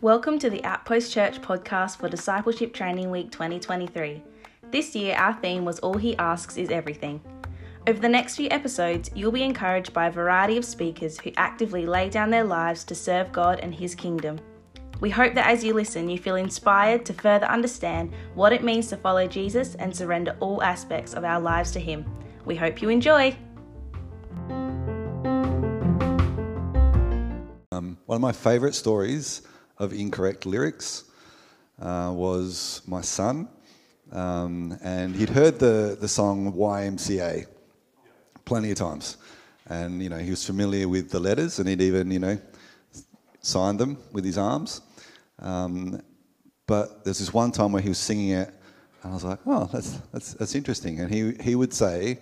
Welcome to the Outpost Church podcast for Discipleship Training Week 2023. This year, our theme was All He Asks is Everything. Over the next few episodes, you'll be encouraged by a variety of speakers who actively lay down their lives to serve God and His kingdom. We hope that as you listen, you feel inspired to further understand what it means to follow Jesus and surrender all aspects of our lives to Him. We hope you enjoy. One of my favourite stories of incorrect lyrics uh, was my son, um, and he'd heard the, the song YMCA plenty of times. And, you know, he was familiar with the letters and he'd even, you know, signed them with his arms. Um, but there's this one time where he was singing it and I was like, oh, that's, that's, that's interesting. And he, he would say,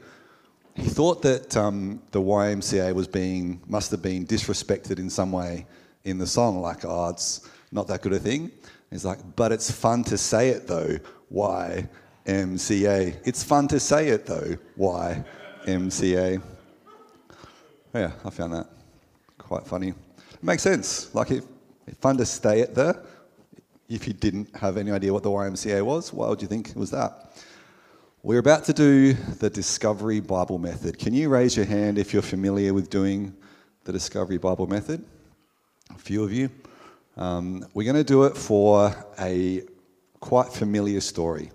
he thought that um, the YMCA was being, must have been disrespected in some way in the song, like, oh, it's not that good a thing. He's like, but it's fun to say it though, YMCA. It's fun to say it though, YMCA. Yeah, I found that quite funny. It makes sense. Like, if, it's fun to stay at the, if you didn't have any idea what the YMCA was, why would you think it was that? We're about to do the Discovery Bible Method. Can you raise your hand if you're familiar with doing the Discovery Bible Method? A few of you. Um, we're going to do it for a quite familiar story.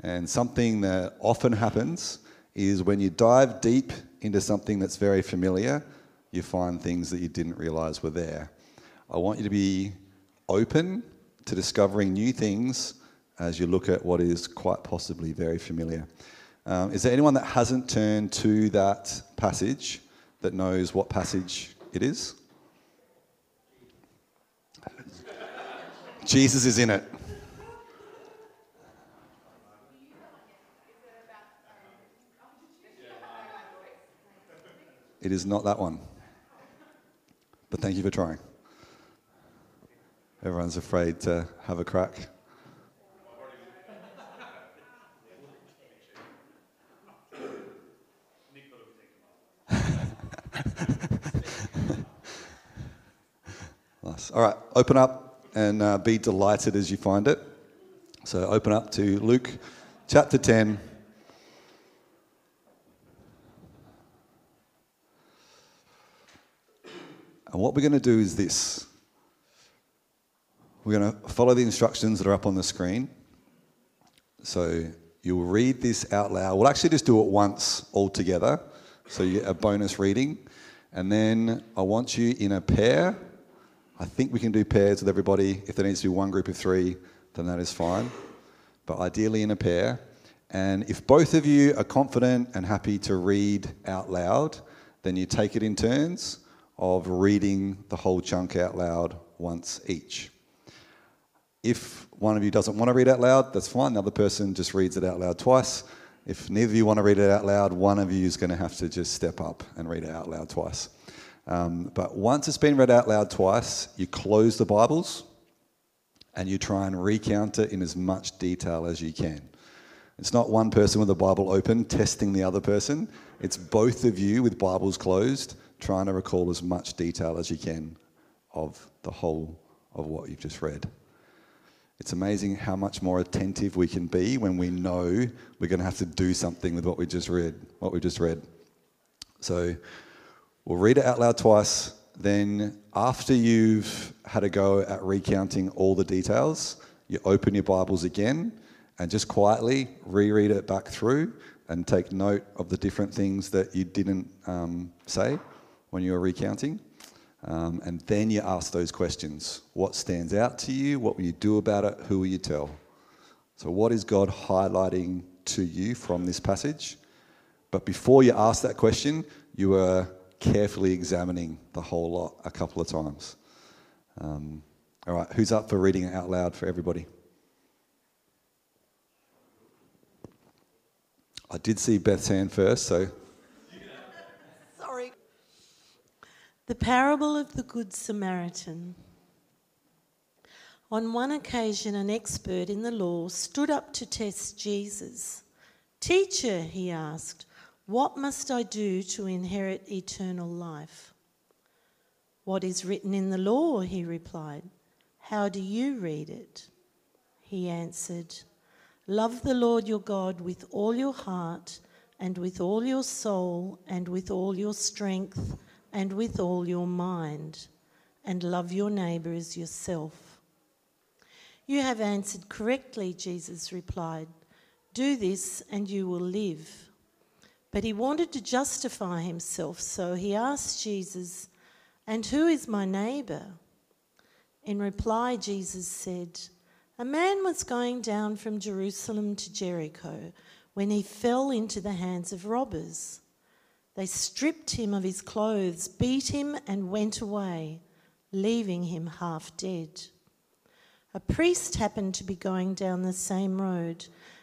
And something that often happens is when you dive deep into something that's very familiar, you find things that you didn't realize were there. I want you to be open to discovering new things as you look at what is quite possibly very familiar. Um, is there anyone that hasn't turned to that passage that knows what passage it is? Jesus is in it. It is not that one. But thank you for trying. Everyone's afraid to have a crack. All right, open up and uh, be delighted as you find it. So open up to Luke chapter 10. And what we're going to do is this we're going to follow the instructions that are up on the screen. So you'll read this out loud. We'll actually just do it once all together. So you get a bonus reading. And then I want you in a pair I think we can do pairs with everybody. If there needs to be one group of three, then that is fine. But ideally in a pair. And if both of you are confident and happy to read out loud, then you take it in turns of reading the whole chunk out loud once each. If one of you doesn't want to read out loud, that's fine. The other person just reads it out loud twice. If neither of you want to read it out loud, one of you is going to have to just step up and read it out loud twice. Um, but once it's been read out loud twice, you close the Bibles and you try and recount it in as much detail as you can. It's not one person with a Bible open testing the other person, it's both of you with Bibles closed trying to recall as much detail as you can of the whole of what you've just read. It's amazing how much more attentive we can be when we know we're going to have to do something with what we just read, what we just read. So We'll read it out loud twice. Then, after you've had a go at recounting all the details, you open your Bibles again and just quietly reread it back through and take note of the different things that you didn't um, say when you were recounting. Um, and then you ask those questions What stands out to you? What will you do about it? Who will you tell? So, what is God highlighting to you from this passage? But before you ask that question, you are carefully examining the whole lot a couple of times. Um, all right, who's up for reading it out loud for everybody? I did see Beth's hand first, so. Sorry. The parable of the Good Samaritan. On one occasion, an expert in the law stood up to test Jesus. Teacher, he asked, What must I do to inherit eternal life? What is written in the law? He replied. How do you read it? He answered, Love the Lord your God with all your heart, and with all your soul, and with all your strength, and with all your mind, and love your neighbour as yourself. You have answered correctly, Jesus replied. Do this, and you will live. But he wanted to justify himself, so he asked Jesus, And who is my neighbour? In reply, Jesus said, a man was going down from Jerusalem to Jericho when he fell into the hands of robbers. They stripped him of his clothes, beat him, and went away, leaving him half dead. A priest happened to be going down the same road,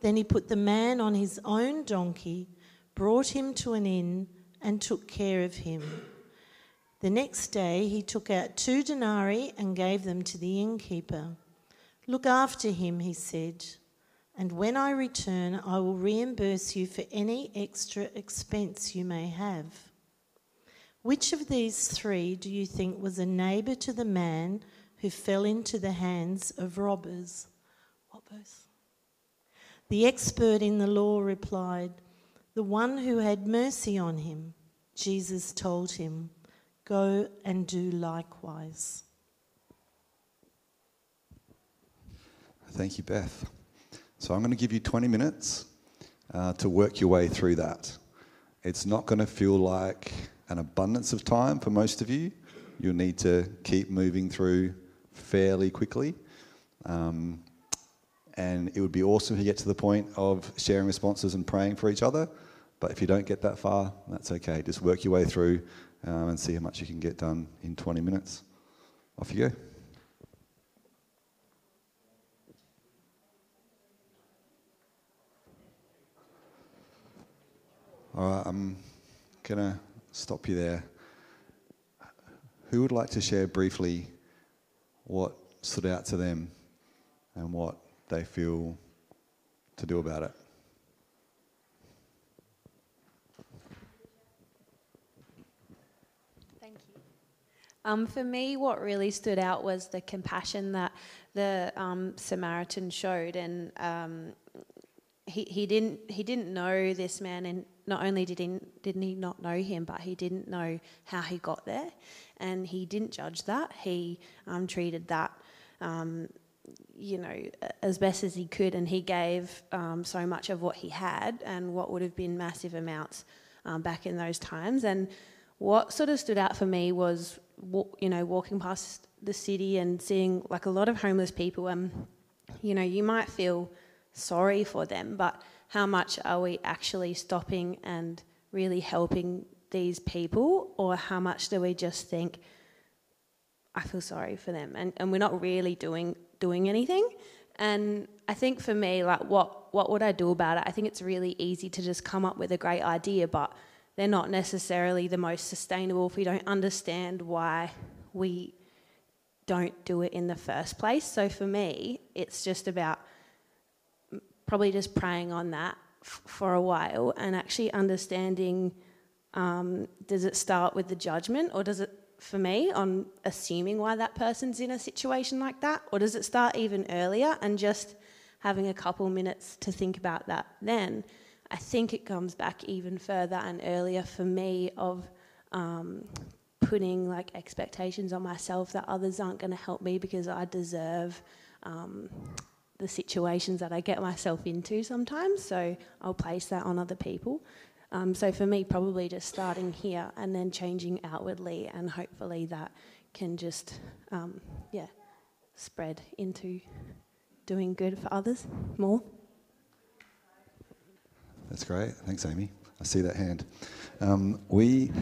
Then he put the man on his own donkey, brought him to an inn, and took care of him. The next day he took out two denarii and gave them to the innkeeper. Look after him, he said, and when I return, I will reimburse you for any extra expense you may have. Which of these three do you think was a neighbour to the man who fell into the hands of robbers? What verse? The expert in the law replied, The one who had mercy on him. Jesus told him, Go and do likewise. Thank you, Beth. So I'm going to give you 20 minutes uh, to work your way through that. It's not going to feel like an abundance of time for most of you. You'll need to keep moving through fairly quickly. Um, and it would be awesome if you get to the point of sharing responses and praying for each other. But if you don't get that far, that's okay. Just work your way through um, and see how much you can get done in 20 minutes. Off you go. All right, I'm going to stop you there. Who would like to share briefly what stood out to them and what they feel to do about it? Thank you. Um, for me, what really stood out was the compassion that the um, Samaritan showed, and um, he, he didn't he didn't know this man, and not only did he didn't he not know him, but he didn't know how he got there, and he didn't judge that. He um, treated that, um, you know, as best as he could, and he gave um, so much of what he had, and what would have been massive amounts um, back in those times. And what sort of stood out for me was, you know, walking past the city and seeing like a lot of homeless people, and you know, you might feel sorry for them, but how much are we actually stopping and really helping these people, or how much do we just think, I feel sorry for them, and, and we're not really doing doing anything? And I think for me, like, what what would I do about it? I think it's really easy to just come up with a great idea, but they're not necessarily the most sustainable if we don't understand why we don't do it in the first place. So for me, it's just about probably just praying on that f- for a while and actually understanding um, does it start with the judgment or does it for me on assuming why that person's in a situation like that or does it start even earlier and just having a couple minutes to think about that then i think it comes back even further and earlier for me of um, putting like expectations on myself that others aren't going to help me because i deserve um, the situations that I get myself into sometimes. So I'll place that on other people. Um, so for me, probably just starting here and then changing outwardly, and hopefully that can just, um, yeah, spread into doing good for others more. That's great. Thanks, Amy. I see that hand. Um, we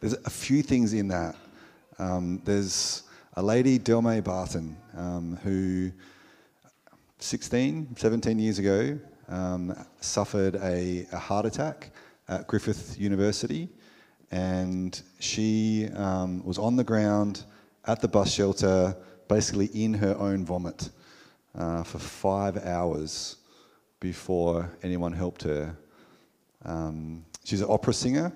there's a few things in that. Um, there's a lady, Delmae Barton, um, who 16, 17 years ago um, suffered a, a, heart attack at Griffith University, and she um, was on the ground at the bus shelter, basically in her own vomit, uh, for five hours before anyone helped her. Um, she's an opera singer.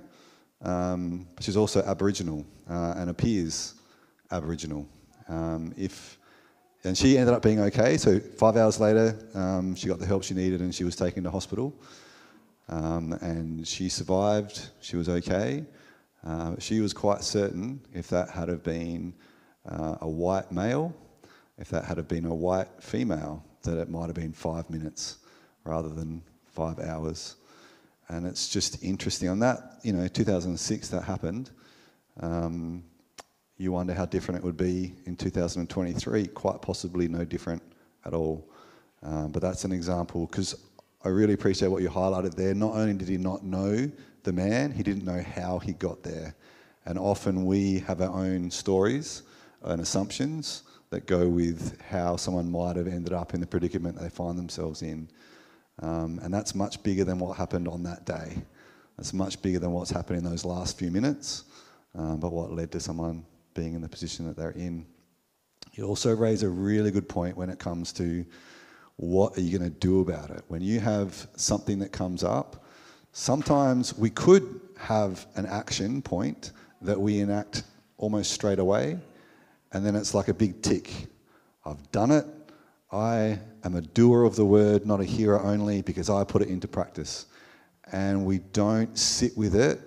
Um, she's also Aboriginal uh, and appears Aboriginal. Um, if and she ended up being okay. So five hours later, um, she got the help she needed and she was taken to hospital. Um, and she survived. She was okay. Uh, she was quite certain if that had have been uh, a white male, if that had have been a white female, that it might have been five minutes rather than five hours. And it's just interesting. On that, you know, 2006 that happened. Um, you wonder how different it would be in 2023. Quite possibly no different at all. Um, but that's an example because I really appreciate what you highlighted there. Not only did he not know the man, he didn't know how he got there. And often we have our own stories and assumptions that go with how someone might have ended up in the predicament they find themselves in. Um, and that's much bigger than what happened on that day. That's much bigger than what's happened in those last few minutes, um, but what led to someone being in the position that they're in. You also raise a really good point when it comes to what are you going to do about it? When you have something that comes up, sometimes we could have an action point that we enact almost straight away, and then it's like a big tick. I've done it. I am a doer of the word, not a hearer only, because I put it into practice. And we don't sit with it,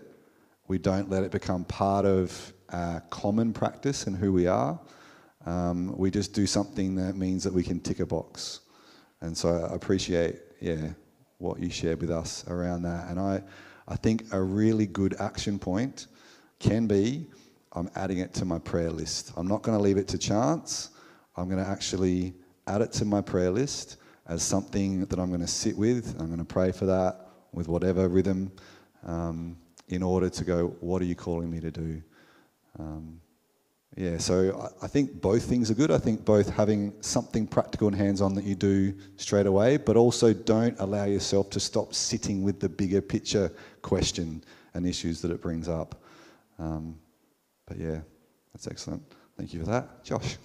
we don't let it become part of uh, common practice and who we are. Um, we just do something that means that we can tick a box. And so I appreciate, yeah, what you shared with us around that. And I, I think a really good action point can be I'm adding it to my prayer list. I'm not going to leave it to chance. I'm going to actually add it to my prayer list as something that I'm going to sit with. I'm going to pray for that with whatever rhythm um, in order to go, what are you calling me to do? Um, yeah, so I, I think both things are good. I think both having something practical and hands on that you do straight away, but also don't allow yourself to stop sitting with the bigger picture question and issues that it brings up. Um, but yeah, that's excellent. Thank you for that. Josh.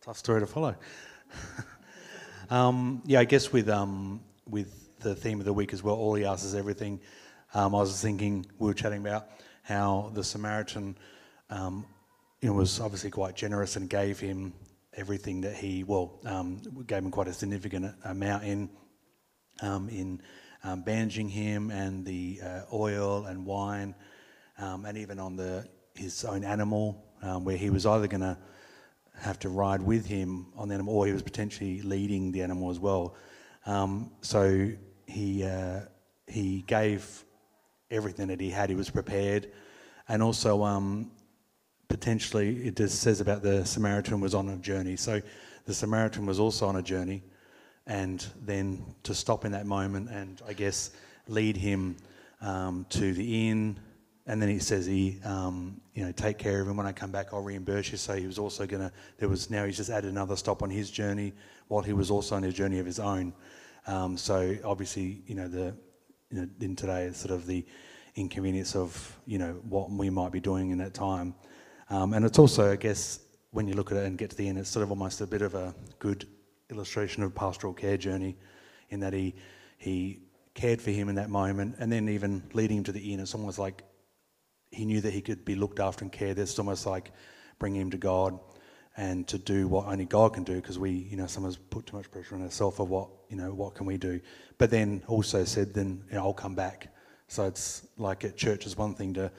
Tough story to follow. um, yeah, I guess with, um, with the theme of the week as well, all he asks is everything. Um, I was thinking, we were chatting about how the Samaritan um, you know, was obviously quite generous and gave him everything that he, well, um, gave him quite a significant amount in, um, in um, bandaging him and the uh, oil and wine, um, and even on the, his own animal, um, where he was either going to have to ride with him on the animal or he was potentially leading the animal as well. so he, uh, he gave everything that he had. He was prepared, and also um, potentially it just says about the Samaritan was on a journey. So the Samaritan was also on a journey, and then to stop in that moment and I guess lead him um, to the inn. And then he says he, um, you know, take care of him. When I come back, I'll reimburse you. So he was also going to. There was now he's just added another stop on his journey, while he was also on a journey of his own. Um, so obviously, you know, the you know, in today sort of the inconvenience of you know what we might be doing in that time. Um, and it's also, I guess, when you look at it and get to the end, it's sort of almost a bit of a good illustration of pastoral care journey, in that he he cared for him in that moment, and then even leading him to the end, it's almost like he knew that he could be looked after and cared. It's almost like bringing him to God and to do what only God can do because we, you know, someone's put too much pressure on ourselves for what, you know, what can we do? But then also said, then you know, I'll come back so it's like at church is one thing to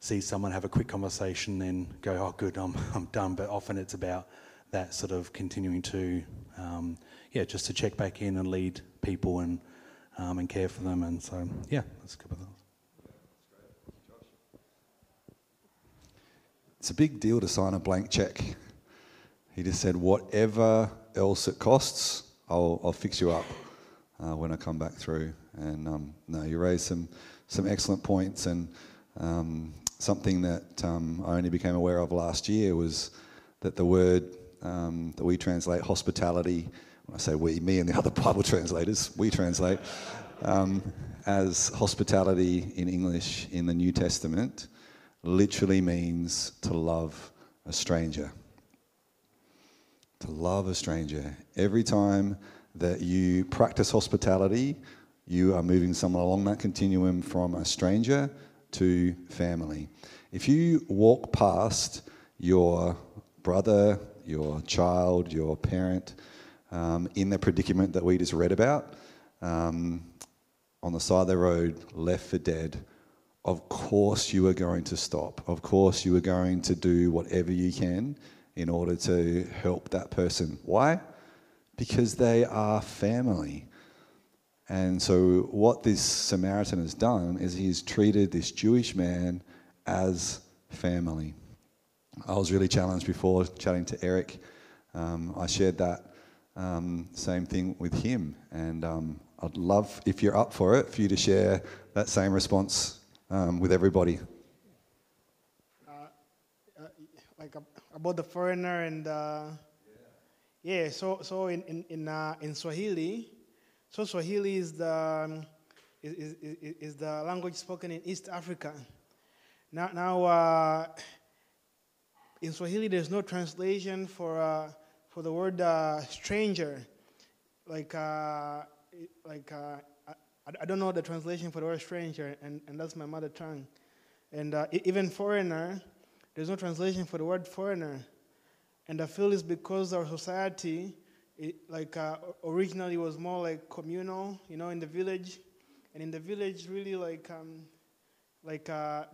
see someone have a quick conversation, then go, oh, good, I'm, I'm done. But often it's about that sort of continuing to, um, yeah, just to check back in and lead people and, um, and care for them. And so, yeah, that's a couple of those. It's a big deal to sign a blank check. He just said, whatever else it costs, I'll, I'll fix you up uh, when I come back through. And um, no, you raised some some excellent points, and um, something that um, I only became aware of last year was that the word um, that we translate hospitality. When I say we, me and the other Bible translators, we translate um, as hospitality in English in the New Testament literally means to love a stranger. To love a stranger. Every time that you practice hospitality, you are moving someone along that continuum from a stranger to family. If you walk past your brother, your child, your parent um, in the predicament that we just read about, um, on the side of the road, left for dead, of course you are going to stop. Of course you are going to do whatever you can in order to help that person. Why? Because they are family. And so, what this Samaritan has done is he's treated this Jewish man as family. I was really challenged before chatting to Eric. Um, I shared that um, same thing with him. And um, I'd love, if you're up for it, for you to share that same response um, with everybody. Uh, uh, like about the foreigner and uh, yeah. yeah. so so in in in, uh, in Swahili, so Swahili is the um, is, is, is the language spoken in East Africa. Now now uh, in Swahili there's no translation for uh, for the word stranger, like like I, don't know the translation for the word stranger, and, and that's my mother tongue. And uh, even foreigner, there's no translation for the word foreigner. And I feel it's because our society, it, like uh, originally was more like communal, you know, in the village. And in the village, really like, um, like uh,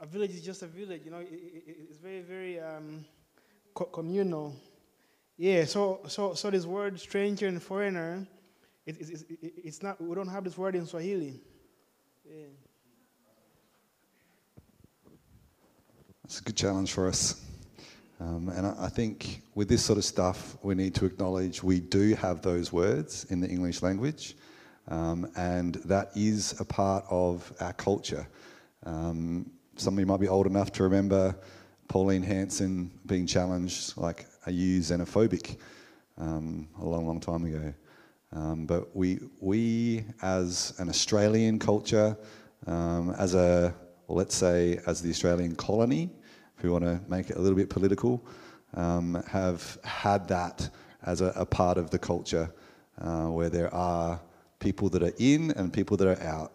a village is just a village, you know, it, it, it's very, very um, co- communal. Yeah, so, so, so this word stranger and foreigner, it, it, it, it's not, we don't have this word in Swahili. Yeah. That's a good challenge for us. Um, and I, I think with this sort of stuff, we need to acknowledge we do have those words in the English language, um, and that is a part of our culture. Um, somebody might be old enough to remember Pauline Hanson being challenged, like, are you xenophobic? Um, a long, long time ago. Um, but we, we, as an Australian culture, um, as a, let's say, as the Australian colony, we want to make it a little bit political, um, have had that as a, a part of the culture uh, where there are people that are in and people that are out,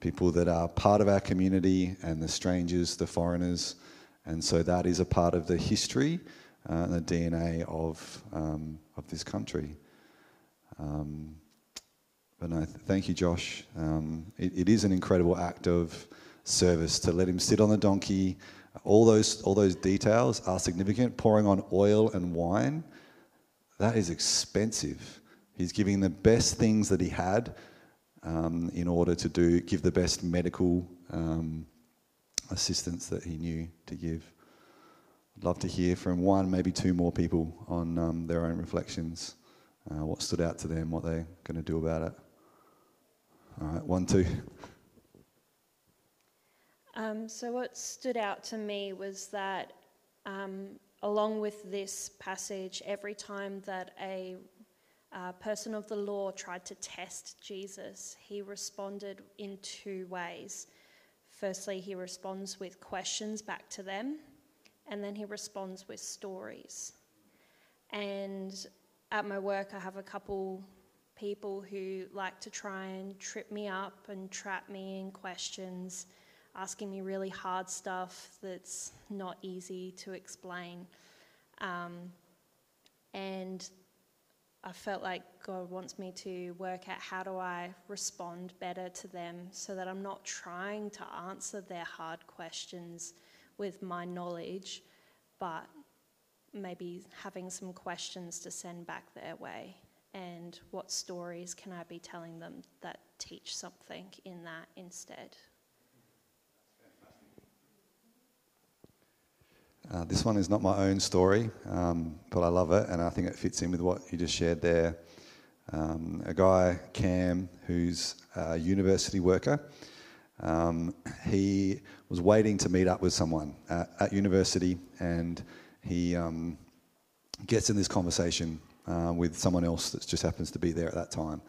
people that are part of our community and the strangers, the foreigners. And so that is a part of the history uh, and the DNA of, um, of this country. Um, but no, thank you, Josh. Um, it, it is an incredible act of service to let him sit on the donkey. All those, all those details are significant. Pouring on oil and wine, that is expensive. He's giving the best things that he had um, in order to do, give the best medical um, assistance that he knew to give. I'd love to hear from one, maybe two more people on um, their own reflections uh, what stood out to them, what they're going to do about it. All right, one, two. Um, so, what stood out to me was that, um, along with this passage, every time that a uh, person of the law tried to test Jesus, he responded in two ways. Firstly, he responds with questions back to them, and then he responds with stories. And at my work, I have a couple people who like to try and trip me up and trap me in questions, asking me really hard stuff that's not easy to explain. Um, and I felt like God wants me to work out how do I respond better to them so that I'm not trying to answer their hard questions with my knowledge, but maybe having some questions to send back their way and what stories can I be telling them that teach something in that instead? Uh, this one is not my own story, um, but I love it, and I think it fits in with what you just shared there. um, a guy, Cam, who's a university worker. Um, he was waiting to meet up with someone at, at university, and he um, gets in this conversation uh, with someone else that just happens to be there at that time.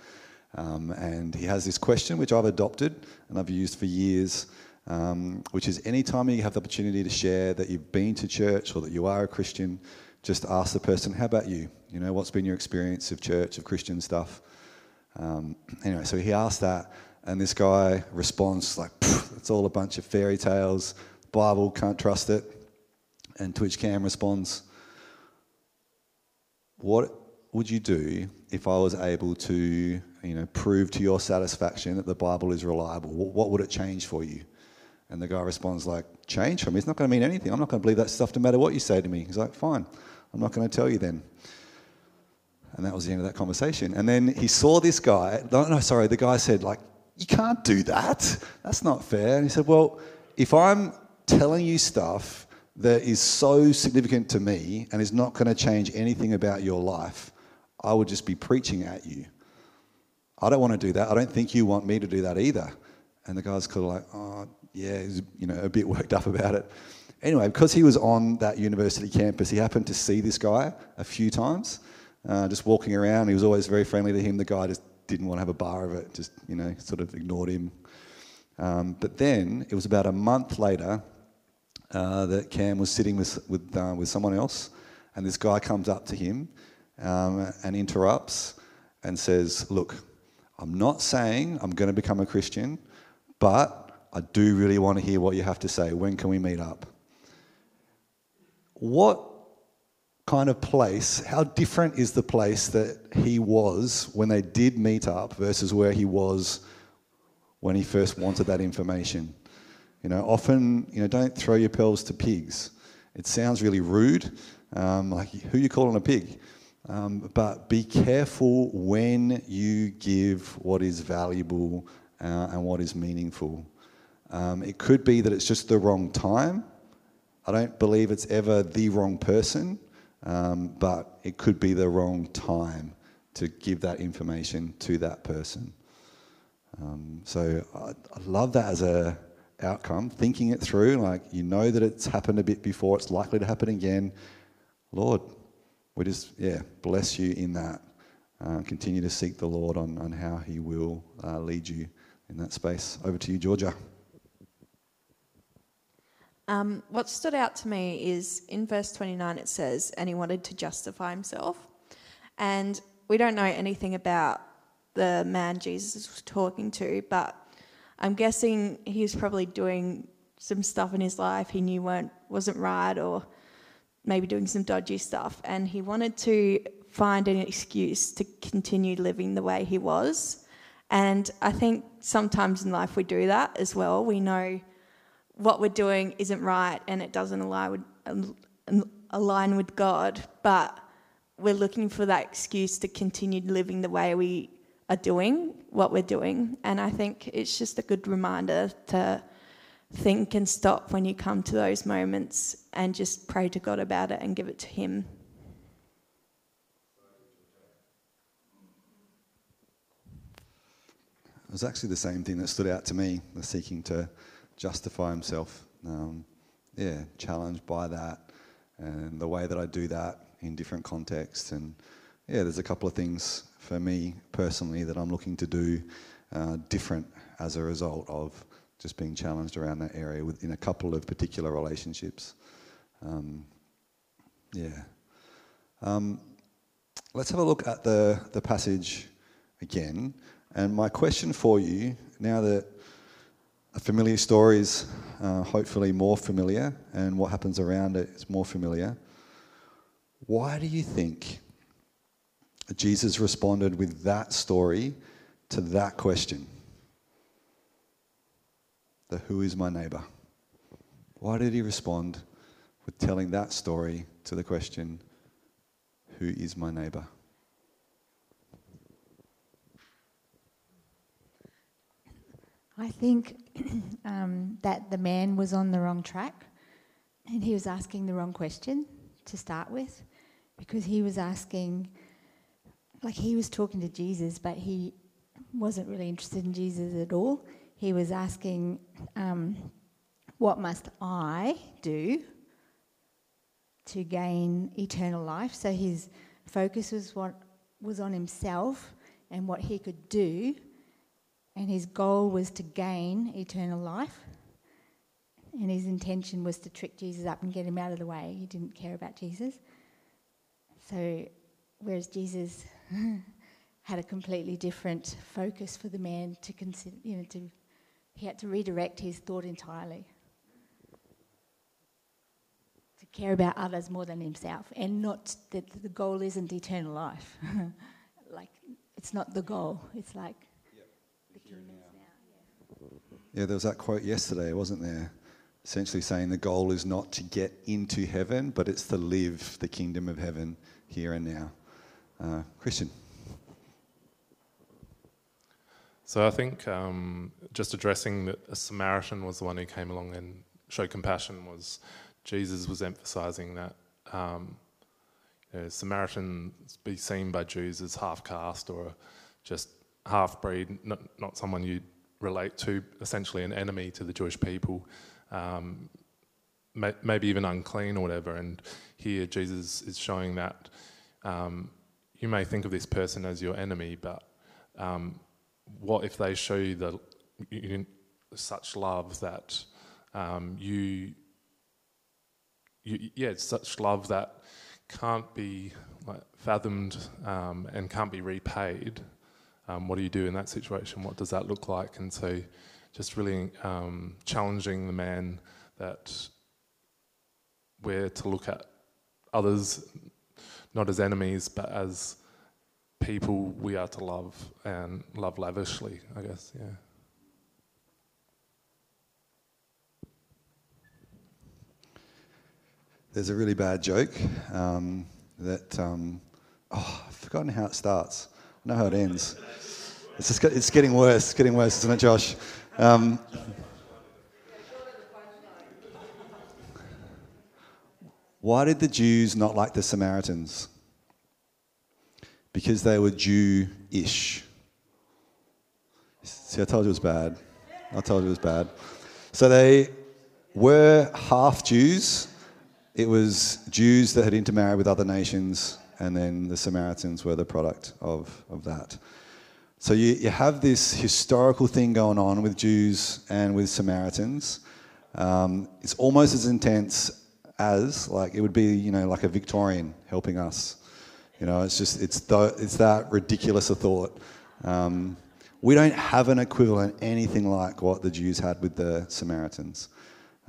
Um, and he has this question, which I've adopted and I've used for years, um, which is anytime you have the opportunity to share that you've been to church or that you are a Christian, just ask the person, How about you? You know, what's been your experience of church, of Christian stuff? Um, anyway, so he asked that, and this guy responds like, It's all a bunch of fairy tales, Bible, can't trust it. And Twitch Cam responds, What would you do if I was able to, you know, prove to your satisfaction that the Bible is reliable? What would it change for you? And the guy responds like, change for me? It's not going to mean anything. I'm not going to believe that stuff no matter what you say to me. He's like, fine. I'm not going to tell you then. And that was the end of that conversation. And then he saw this guy. No, no, sorry. The guy said, like, you can't do that. That's not fair. And he said, well, if I'm telling you stuff that is so significant to me and is not going to change anything about your life, I would just be preaching at you. I don't want to do that. I don't think you want me to do that either. And the guy's kind of like, oh, yeah, he's you know a bit worked up about it. Anyway, because he was on that university campus, he happened to see this guy a few times, uh, just walking around. He was always very friendly to him. The guy just didn't want to have a bar of it, just you know, sort of ignored him. Um, but then it was about a month later uh, that Cam was sitting with with, uh, with someone else, and this guy comes up to him um, and interrupts and says, "Look, I'm not saying I'm going to become a Christian, but I do really want to hear what you have to say. When can we meet up?" What kind of place, how different is the place that he was when they did meet up versus where he was when he first wanted that information? You know, often, you know, don't throw your pearls to pigs. It sounds really rude, um, like who you calling a pig? Um, but be careful when you give what is valuable uh, and what is meaningful. Um, it could be that it's just the wrong time. I don't believe it's ever the wrong person, um, but it could be the wrong time to give that information to that person. Um, so I, I love that as a outcome, thinking it through, like you know that it's happened a bit before, it's likely to happen again. Lord, we just, yeah, bless you in that. Uh, continue to seek the Lord on, on how He will uh, lead you in that space. Over to you, Georgia. Um, what stood out to me is in verse 29 it says, and he wanted to justify himself. And we don't know anything about the man Jesus was talking to, but I'm guessing he was probably doing some stuff in his life he knew weren't, wasn't right or maybe doing some dodgy stuff, and he wanted to find an excuse to continue living the way he was. And I think sometimes in life we do that as well. We know what we're doing isn't right and it doesn't align with, um, align with God, but we're looking for that excuse to continue living the way we are doing what we're doing. And I think it's just a good reminder to think and stop when you come to those moments and just pray to God about it and give it to Him. It was actually the same thing that stood out to me, the seeking to justify himself. Um, yeah, challenged by that and the way that I do that in different contexts. And yeah, there's a couple of things for me personally that I'm looking to do uh, different as a result of just being challenged around that area within a couple of particular relationships. Um, yeah. Um, let's have a look at the, the passage again. And my question for you, now that familiar story is uh, hopefully more familiar and what happens around it is more familiar, why do you think Jesus responded with that story to that question? the who is my neighbor? Why did he respond with telling that story to the question, who is my neighbor? I think um, that the man was on the wrong track and he was asking the wrong question to start with because he was asking, like he was talking to Jesus, but he wasn't really interested in Jesus at all. He was asking, um, What must I do to gain eternal life? So his focus was, what, was on himself and what he could do, and his goal was to gain eternal life. And his intention was to trick Jesus up and get him out of the way. He didn't care about Jesus. So, whereas Jesus had a completely different focus for the man to consider, you know, to, he had to redirect his thought entirely. To care about others more than himself, and not that the goal isn't eternal life. like, it's not the goal, it's like the kingdom's now. Yeah, there was that quote yesterday, wasn't there? Essentially saying the goal is not to get into heaven, but it's to live the kingdom of heaven here and now. Uh, Christian. So I think um, just addressing that a Samaritan was the one who came along and showed compassion was Jesus was emphasizing that um, you know, Samaritans be seen by Jews as half caste or just half breed, not, not someone you relate to, essentially an enemy to the Jewish people, um, may, maybe even unclean or whatever. And here Jesus is showing that um, you may think of this person as your enemy, but um, what if they show you the you, such love that um, you, you, yeah, such love that can't be like, fathomed um, and can't be repaid. Um, what do you do in that situation? What does that look like? And so, just really um, challenging the man that we're to look at others not as enemies, but as people we are to love and love lavishly, I guess, yeah. There's a really bad joke um, that, um, oh, I've forgotten how it starts. Know how it ends. It's, just, it's getting worse, it's getting worse, isn't it, Josh? Um, why did the Jews not like the Samaritans? because they were Jew-ish. See, I told you it was bad. I told you it was bad. So they were half Jews. It was Jews that had intermarried with other nations, and then the Samaritans were the product of, of that. So you, you have this historical thing going on with Jews and with Samaritans. Um, it's almost as intense as, like, it would be, you know, like a Victorian helping us you know, it's just it's th- it's that ridiculous a thought. Um, we don't have an equivalent anything like what the Jews had with the Samaritans.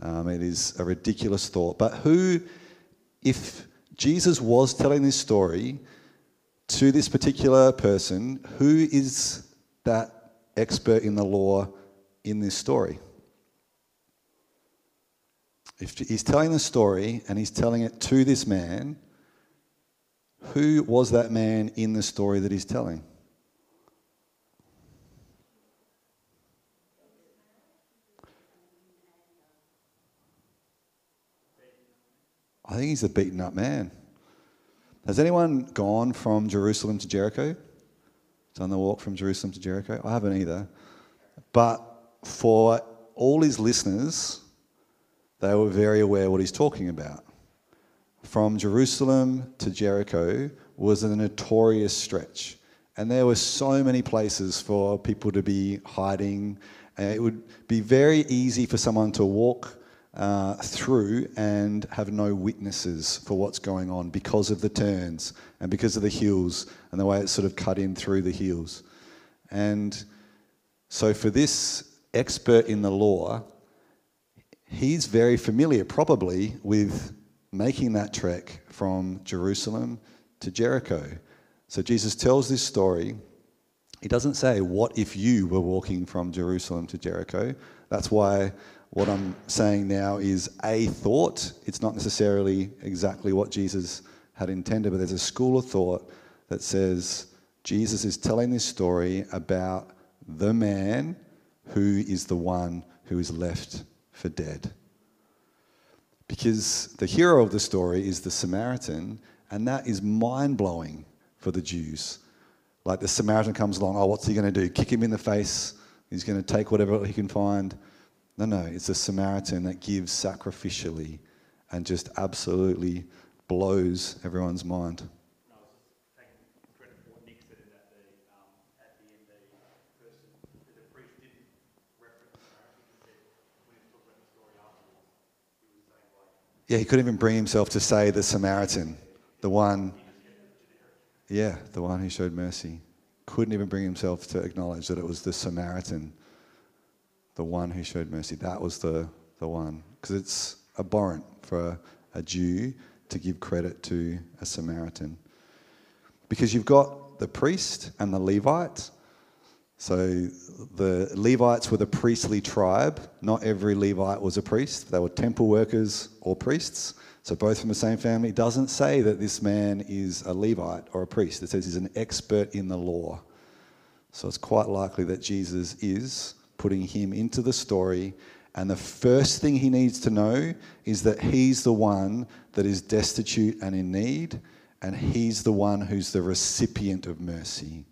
Um, it is a ridiculous thought. But who, if Jesus was telling this story to this particular person, who is that expert in the law in this story? If he's telling the story and he's telling it to this man, who was that man in the story that he's telling? I think he's a beaten up man. Has anyone gone from Jerusalem to Jericho? Done the walk from Jerusalem to Jericho? I haven't either. But for all his listeners, they were very aware what he's talking about from Jerusalem to Jericho was a notorious stretch. And there were so many places for people to be hiding. Uh, it would be very easy for someone to walk uh, through and have no witnesses for what's going on because of the turns and because of the hills and the way it's sort of cut in through the hills. And so, for this expert in the law, he's very familiar, probably, with making that trek from Jerusalem to Jericho. So Jesus tells this story. He doesn't say, What if you were walking from Jerusalem to Jericho? That's why what I'm saying now is a thought. It's not necessarily exactly what Jesus had intended, but there's a school of thought that says Jesus is telling this story about the man who is the one who is left for dead. Because the hero of the story is the Samaritan, and that is mind blowing for the Jews. Like the Samaritan comes along, oh, what's he going to do? Kick him in the face? He's going to take whatever he can find? No, no, it's a Samaritan that gives sacrificially and just absolutely blows everyone's mind. Yeah, he couldn't even bring himself to say the Samaritan, the one, yeah, the one who showed mercy. Couldn't even bring himself to acknowledge that it was the Samaritan, the one who showed mercy. That was the, the one. Because it's abhorrent for a, a Jew to give credit to a Samaritan. Because you've got the priest and the Levite. So the Levites were the priestly tribe. Not every Levite was a priest. They were temple workers or priests. So both from the same family. It doesn't say that this man is a Levite or a priest. It says he's an expert in the law. So it's quite likely that Jesus is putting him into the story and the first thing he needs to know is that he's the one that is destitute and in need, and he's the one who's the recipient of mercy.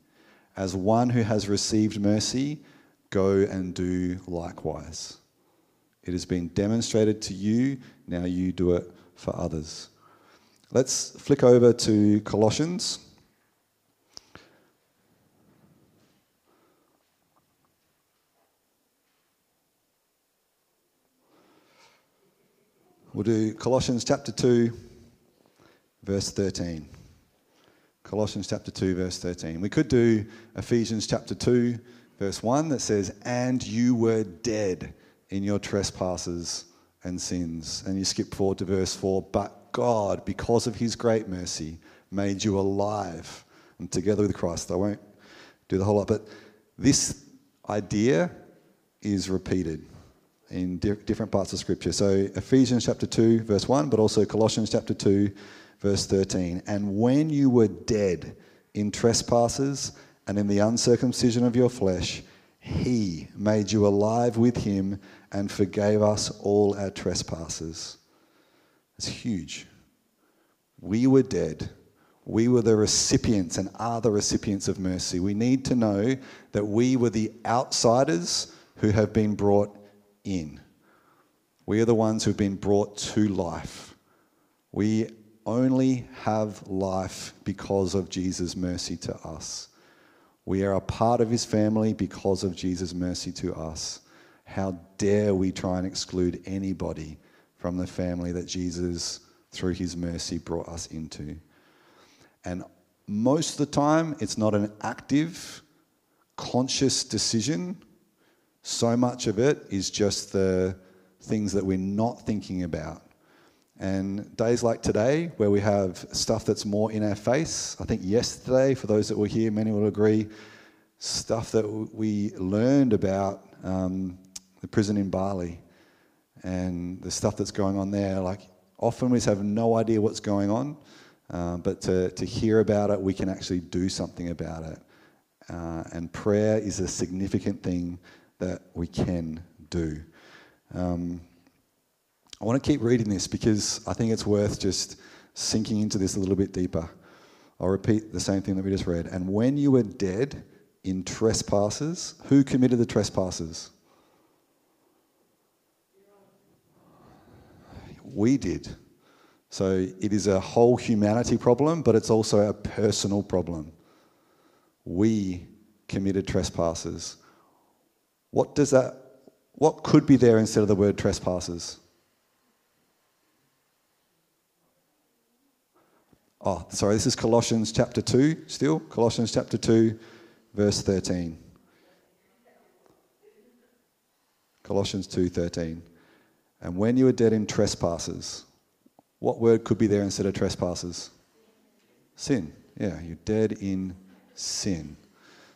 As one who has received mercy, go and do likewise. It has been demonstrated to you, now you do it for others. Let's flick over to Colossians. We'll do Colossians chapter 2, verse 13. Colossians chapter 2, verse 13. We could do Ephesians chapter 2, verse 1 that says, And you were dead in your trespasses and sins. And you skip forward to verse 4, But God, because of his great mercy, made you alive and together with Christ. I won't do the whole lot, but this idea is repeated in di- different parts of Scripture. So Ephesians chapter 2, verse 1, but also Colossians chapter 2, verse 13. And when you were dead in trespasses and in the uncircumcision of your flesh, he made you alive with him and forgave us all our trespasses. It's huge. We were dead. We were the recipients and are the recipients of mercy. We need to know that we were the outsiders who have been brought in. We are the ones who've been brought to life. We only have life because of Jesus' mercy to us. We are a part of his family because of Jesus' mercy to us. How dare we try and exclude anybody from the family that Jesus, through his mercy, brought us into? And most of the time, it's not an active, conscious decision so much of it is just the things that we're not thinking about. And days like today, where we have stuff that's more in our face, I think yesterday, for those that were here, many will agree, stuff that we learned about um, the prison in Bali and the stuff that's going on there. Like, often we just have no idea what's going on, uh, but to, to hear about it, we can actually do something about it. Uh, and prayer is a significant thing that we can do. Um, I want to keep reading this because I think it's worth just sinking into this a little bit deeper. I'll repeat the same thing that we just read. And when you were dead in trespasses, who committed the trespasses? We did. So it is a whole humanity problem, but it's also a personal problem. We committed trespasses. What does that, what could be there instead of the word trespasses? Oh, sorry, this is Colossians chapter 2 still. Colossians chapter 2, verse 13. Colossians 2:13. And when you were dead in trespasses, what word could be there instead of trespasses? Sin. Yeah, you're dead in sin.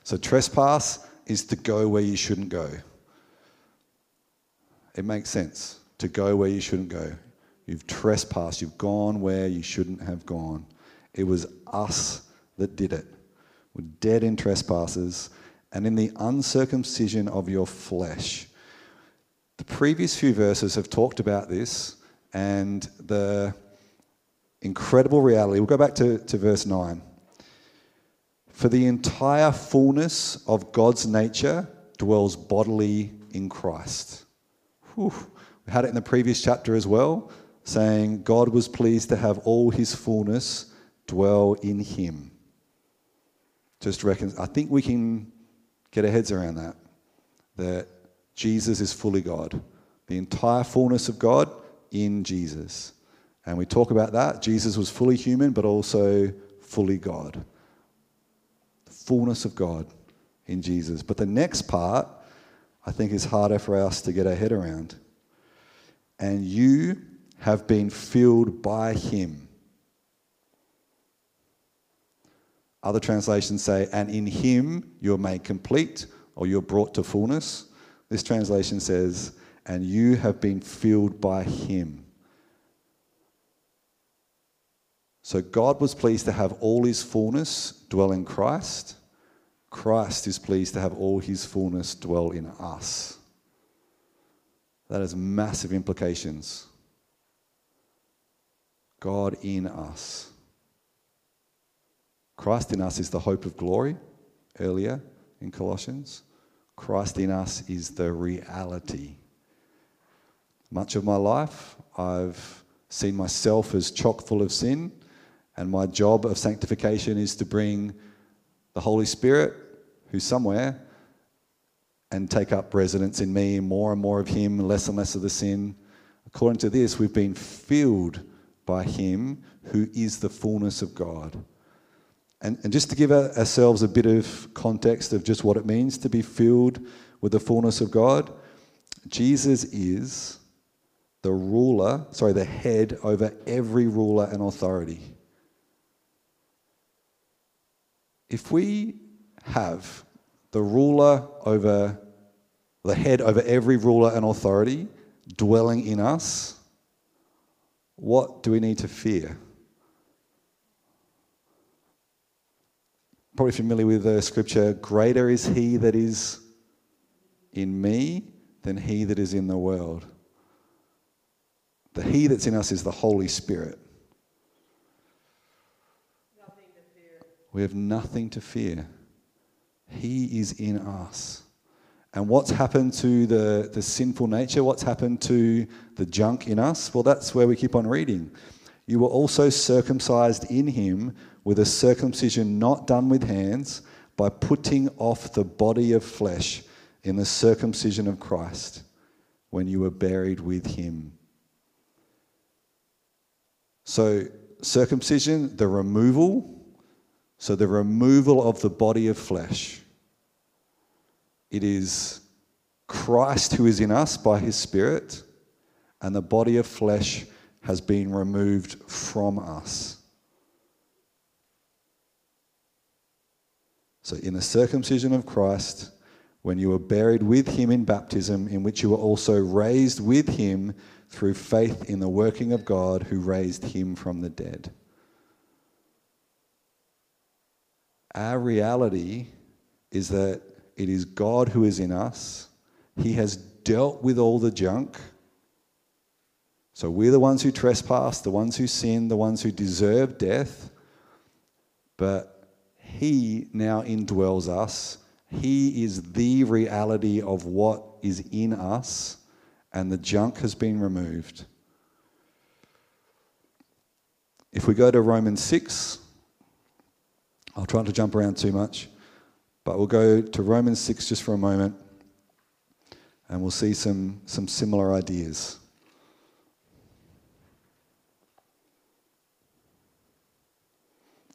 So trespass is to go where you shouldn't go. It makes sense to go where you shouldn't go. You've trespassed, you've gone where you shouldn't have gone. It was us that did it. We're dead in trespasses and in the uncircumcision of your flesh. The previous few verses have talked about this and the incredible reality. We'll go back to, to verse 9. For the entire fullness of God's nature dwells bodily in Christ. Whew. We had it in the previous chapter as well, saying God was pleased to have all his fullness dwell in him. Just reckon, I think we can get our heads around that. That Jesus is fully God. The entire fullness of God in Jesus. And we talk about that. Jesus was fully human, but also fully God. Fullness of God in Jesus. But the next part, I think, is harder for us to get our head around. And you have been filled by him. Other translations say, and in him you're made complete or you're brought to fullness. This translation says, and you have been filled by him. So God was pleased to have all his fullness dwell in Christ. Christ is pleased to have all his fullness dwell in us. That has massive implications. God in us. Christ in us is the hope of glory, earlier in Colossians. Christ in us is the reality. Much of my life, I've seen myself as chock full of sin, and my job of sanctification is to bring the Holy Spirit, who's somewhere, and take up residence in me, more and more of Him, less and less of the sin. According to this, we've been filled by Him who is the fullness of God. And, and just to give ourselves a bit of context of just what it means to be filled with the fullness of God, Jesus is the ruler, sorry, the head over every ruler and authority. If we have the ruler over, the head over every ruler and authority dwelling in us, what do we need to fear? Probably familiar with the scripture Greater is he that is in me than he that is in the world. The he that's in us is the Holy Spirit. We have nothing to fear. He is in us. And what's happened to the, the sinful nature? What's happened to the junk in us? Well, that's where we keep on reading. You were also circumcised in him with a circumcision not done with hands by putting off the body of flesh in the circumcision of Christ when you were buried with him. So, circumcision, the removal, so the removal of the body of flesh. It is Christ who is in us by his Spirit, and the body of flesh has been removed from us. So, in the circumcision of Christ, when you were buried with him in baptism, in which you were also raised with him through faith in the working of God who raised him from the dead. Our reality is that it is God who is in us. He has dealt with all the junk. So we're the ones who trespass, the ones who sin, the ones who deserve death. But He now indwells us. He is the reality of what is in us, and the junk has been removed. If we go to Romans 6, I'll try not to jump around too much. But we'll go to Romans 6 just for a moment and we'll see some, some similar ideas.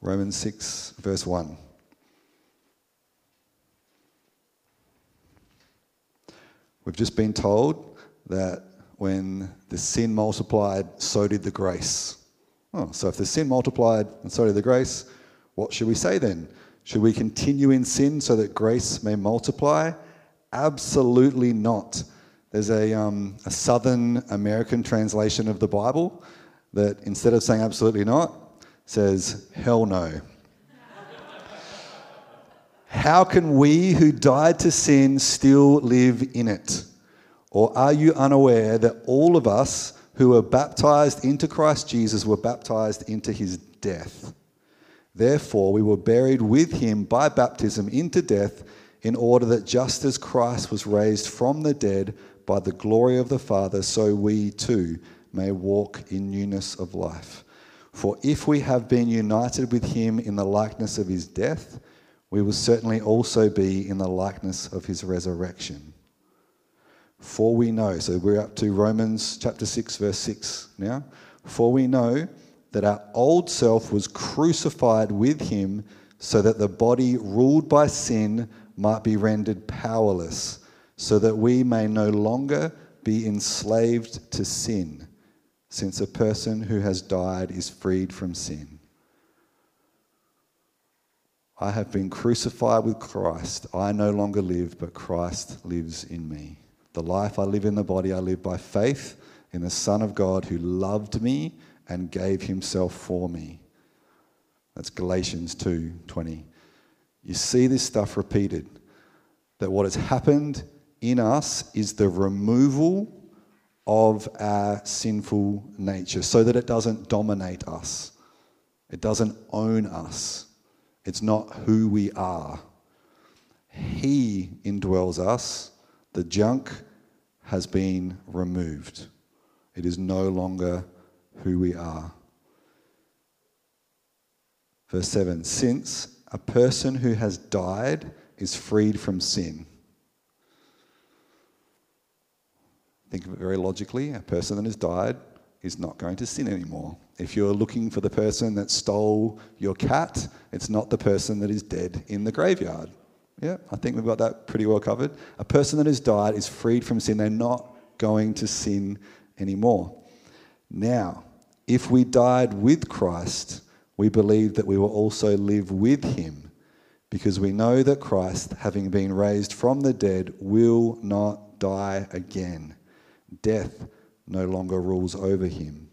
Romans 6, verse 1. We've just been told that when the sin multiplied, so did the grace. Oh, so if the sin multiplied and so did the grace, what should we say then? Should we continue in sin so that grace may multiply? Absolutely not. There's a, um, a Southern American translation of the Bible that instead of saying absolutely not, says hell no. How can we who died to sin still live in it? Or are you unaware that all of us who were baptized into Christ Jesus were baptized into his death? Therefore, we were buried with him by baptism into death, in order that just as Christ was raised from the dead by the glory of the Father, so we too may walk in newness of life. For if we have been united with him in the likeness of his death, we will certainly also be in the likeness of his resurrection. For we know, so we're up to Romans chapter 6, verse 6 now. For we know that our old self was crucified with him so that the body ruled by sin might be rendered powerless, so that we may no longer be enslaved to sin, since a person who has died is freed from sin. I have been crucified with Christ. I no longer live, but Christ lives in me. The life I live in the body, I live by faith in the Son of God who loved me and gave himself for me. That's Galatians 2:20. You see this stuff repeated that what has happened in us is the removal of our sinful nature so that it doesn't dominate us. It doesn't own us. It's not who we are. He indwells us. The junk has been removed. It is no longer who we are. Verse 7 Since a person who has died is freed from sin. Think of it very logically. A person that has died is not going to sin anymore. If you're looking for the person that stole your cat, it's not the person that is dead in the graveyard. Yeah, I think we've got that pretty well covered. A person that has died is freed from sin. They're not going to sin anymore. Now, if we died with Christ, we believe that we will also live with him, because we know that Christ, having been raised from the dead, will not die again. Death no longer rules over him.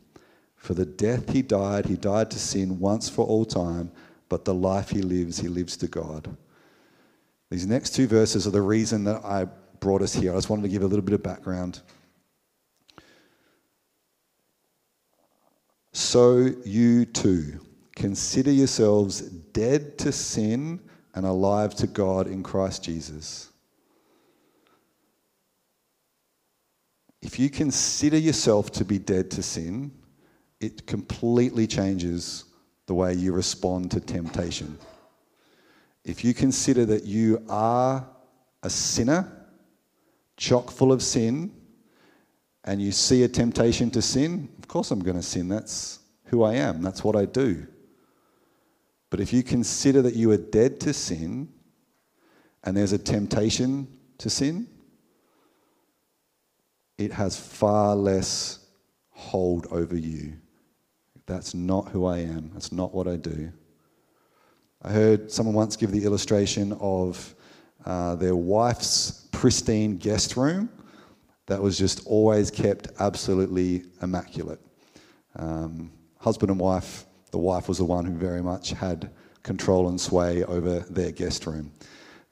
For the death he died, he died to sin once for all time, but the life he lives, he lives to God. These next two verses are the reason that I brought us here. I just wanted to give a little bit of background. So you too consider yourselves dead to sin and alive to God in Christ Jesus. If you consider yourself to be dead to sin, it completely changes the way you respond to temptation. If you consider that you are a sinner, chock full of sin, and you see a temptation to sin, of course I'm going to sin. That's who I am, that's what I do. But if you consider that you are dead to sin and there's a temptation to sin, it has far less hold over you. That's not who I am. That's not what I do. I heard someone once give the illustration of uh, their wife's pristine guest room that was just always kept absolutely immaculate. Um, husband and wife, the wife was the one who very much had control and sway over their guest room.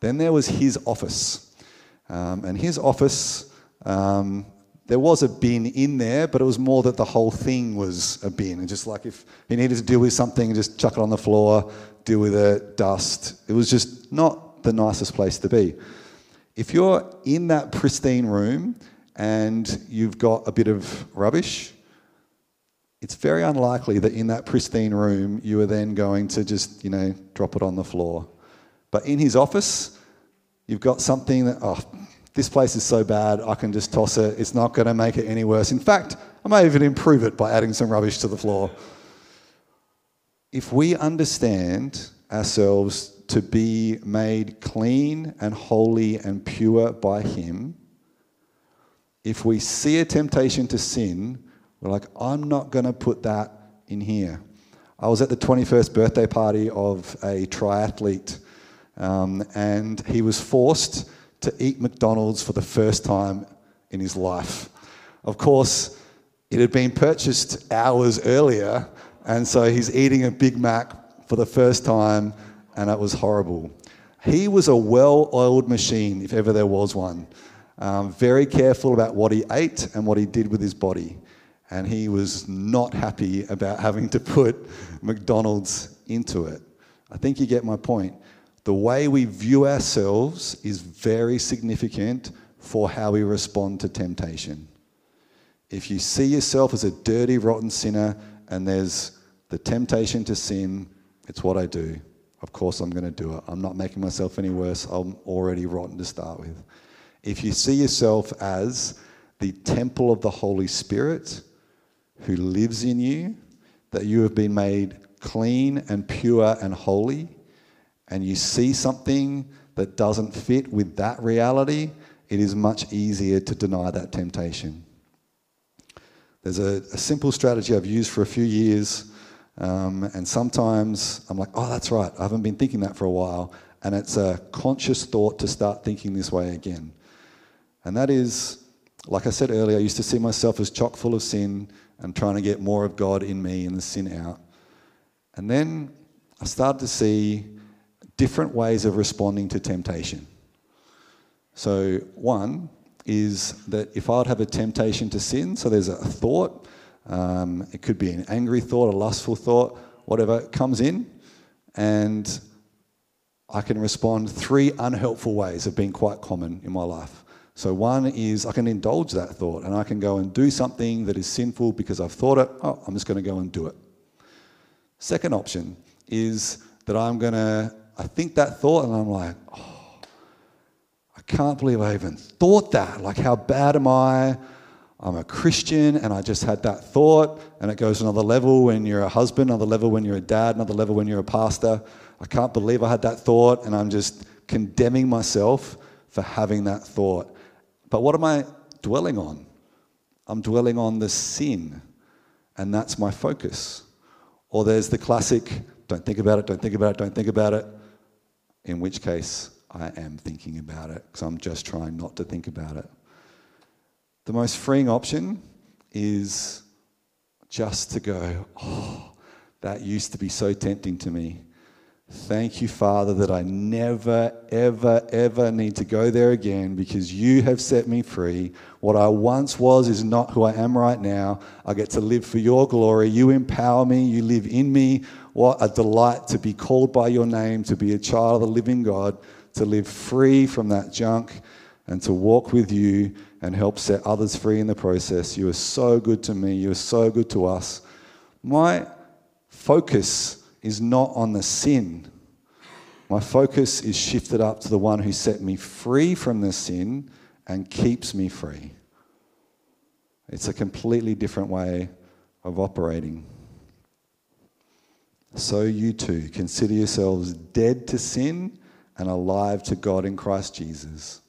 Then there was his office. Um, and his office um, there was a bin in there, but it was more that the whole thing was a bin. And just like if he needed to deal with something, just chuck it on the floor, deal with it, dust. It was just not the nicest place to be. If you're in that pristine room and you've got a bit of rubbish, it's very unlikely that in that pristine room you are then going to just, you know, drop it on the floor. But in his office, you've got something that, oh, this place is so bad, I can just toss it. It's not going to make it any worse. In fact, I may even improve it by adding some rubbish to the floor. If we understand ourselves to be made clean and holy and pure by Him, if we see a temptation to sin, we're like, I'm not going to put that in here. I was at the 21st birthday party of a triathlete, um, and he was forced to eat McDonald's for the first time in his life. Of course, it had been purchased hours earlier, and so he's eating a Big Mac for the first time, and it was horrible. He was a well oiled machine, if ever there was one. Um, very careful about what he ate and what he did with his body. And he was not happy about having to put McDonald's into it. I think you get my point. The way we view ourselves is very significant for how we respond to temptation. If you see yourself as a dirty, rotten sinner and there's the temptation to sin, it's what I do. Of course, I'm going to do it. I'm not making myself any worse. I'm already rotten to start with. If you see yourself as the temple of the Holy Spirit who lives in you, that you have been made clean and pure and holy, and you see something that doesn't fit with that reality, it is much easier to deny that temptation. There's a, a simple strategy I've used for a few years, um, and sometimes I'm like, oh, that's right, I haven't been thinking that for a while, and it's a conscious thought to start thinking this way again. And that is, like I said earlier, I used to see myself as chock full of sin and trying to get more of God in me and the sin out. And then I started to see different ways of responding to temptation. So, one is that if I would have a temptation to sin, so there's a thought, um, it could be an angry thought, a lustful thought, whatever comes in, and I can respond three unhelpful ways have been quite common in my life. So, one is I can indulge that thought and I can go and do something that is sinful because I've thought it. Oh, I'm just going to go and do it. Second option is that I'm going to, I think that thought and I'm like, oh, I can't believe I even thought that. Like, how bad am I? I'm a Christian and I just had that thought, and it goes another level when you're a husband, another level when you're a dad, another level when you're a pastor. I can't believe I had that thought, and I'm just condemning myself for having that thought. But what am I dwelling on? I'm dwelling on the sin, and that's my focus. Or there's the classic don't think about it, don't think about it, don't think about it, in which case I am thinking about it because I'm just trying not to think about it. The most freeing option is just to go, oh, that used to be so tempting to me. Thank you, Father, that I never, ever, ever need to go there again because you have set me free. What I once was is not who I am right now. I get to live for your glory. You empower me, you live in me. What a delight to be called by your name, to be a child of the living God, to live free from that junk and to walk with you and help set others free in the process. You are so good to me. You are so good to us. My focus is not on the sin. My focus is shifted up to the one who set me free from the sin and keeps me free. It's a completely different way of operating. So, you too, consider yourselves dead to sin and alive to God in Christ Jesus.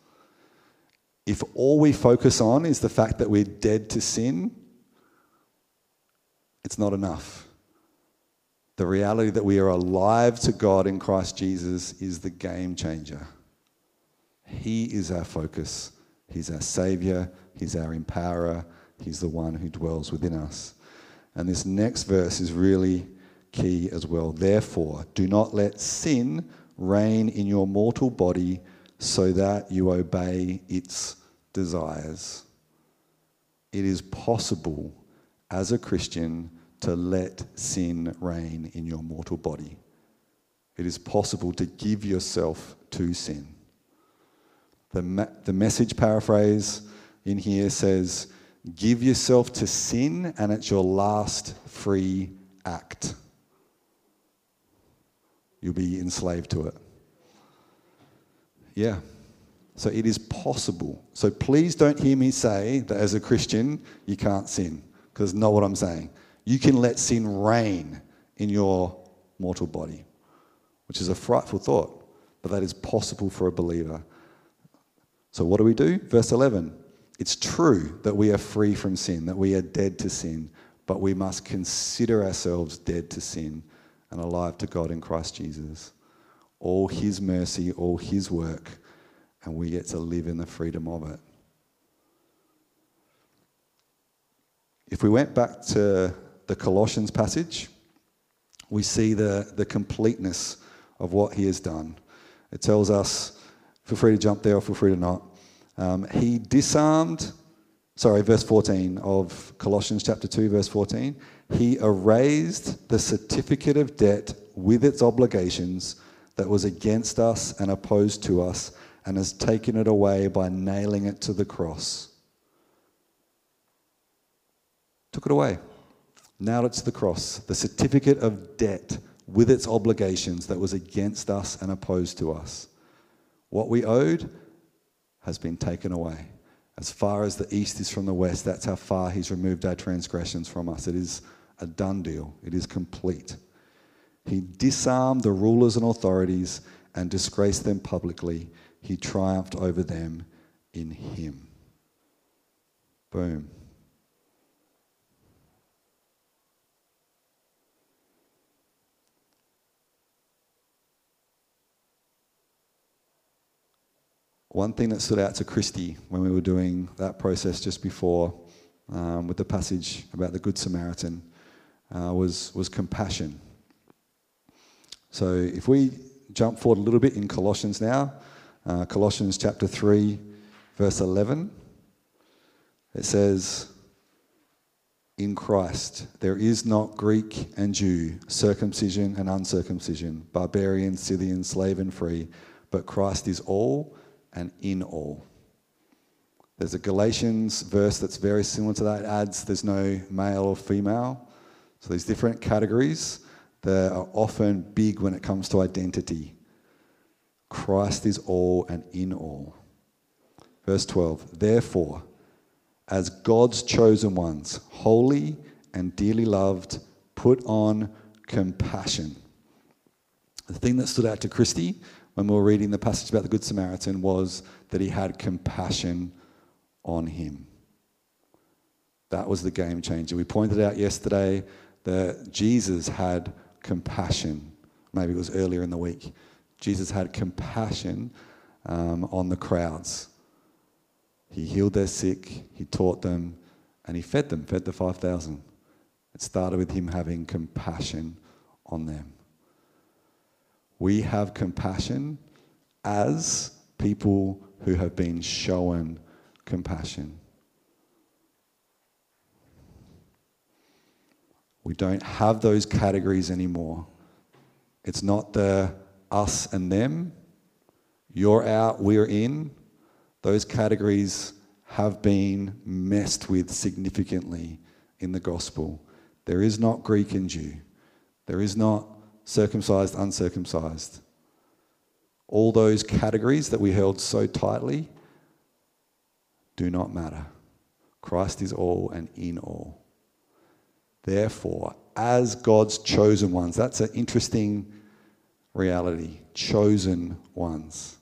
If all we focus on is the fact that we're dead to sin, it's not enough. The reality that we are alive to God in Christ Jesus is the game changer. He is our focus. He's our Savior. He's our empowerer. He's the one who dwells within us. And this next verse is really key as well. Therefore, do not let sin reign in your mortal body so that you obey its desires. It is possible as a Christian to let sin reign in your mortal body. It is possible to give yourself to sin. The, ma- the message paraphrase in here says, Give yourself to sin, and it's your last free act. You'll be enslaved to it. Yeah. So it is possible. So please don't hear me say that as a Christian, you can't sin, because not what I'm saying you can let sin reign in your mortal body, which is a frightful thought, but that is possible for a believer. So, what do we do? Verse 11 It's true that we are free from sin, that we are dead to sin, but we must consider ourselves dead to sin and alive to God in Christ Jesus. All His mercy, all His work, and we get to live in the freedom of it. If we went back to the Colossians passage, we see the, the completeness of what he has done. It tells us, feel free to jump there or feel free to not. Um, he disarmed, sorry, verse 14 of Colossians chapter 2, verse 14. He erased the certificate of debt with its obligations that was against us and opposed to us and has taken it away by nailing it to the cross. Took it away, nailed it's the cross. The certificate of debt with its obligations that was against us and opposed to us. What we owed has been taken away. As far as the east is from the west, that's how far he's removed our transgressions from us. It is a done deal, it is complete. He disarmed the rulers and authorities and disgraced them publicly. He triumphed over them in him. Boom. One thing that stood out to Christy when we were doing that process just before um, with the passage about the Good Samaritan uh, was, was compassion. So if we jump forward a little bit in Colossians now, uh, Colossians chapter 3, verse 11, it says, In Christ there is not Greek and Jew, circumcision and uncircumcision, barbarian, Scythian, slave and free, but Christ is all and in all. There's a Galatians verse that's very similar to that. It adds there's no male or female. So these different categories that are often big when it comes to identity. Christ is all and in all. Verse 12 Therefore, as God's chosen ones, holy and dearly loved, put on compassion. The thing that stood out to Christy when we were reading the passage about the Good Samaritan was that he had compassion on him. That was the game changer. We pointed out yesterday that Jesus had compassion. Maybe it was earlier in the week. Jesus had compassion um, on the crowds. He healed their sick, he taught them, and he fed them, fed the 5,000. It started with him having compassion on them. We have compassion as people who have been shown compassion. We don't have those categories anymore. It's not the us and them. You're out, we're in. Those categories have been messed with significantly in the gospel. There is not Greek and Jew. There is not circumcised, uncircumcised. All those categories that we held so tightly do not matter. Christ is all and in all. Therefore, as God's chosen ones, that's an interesting reality. Chosen ones.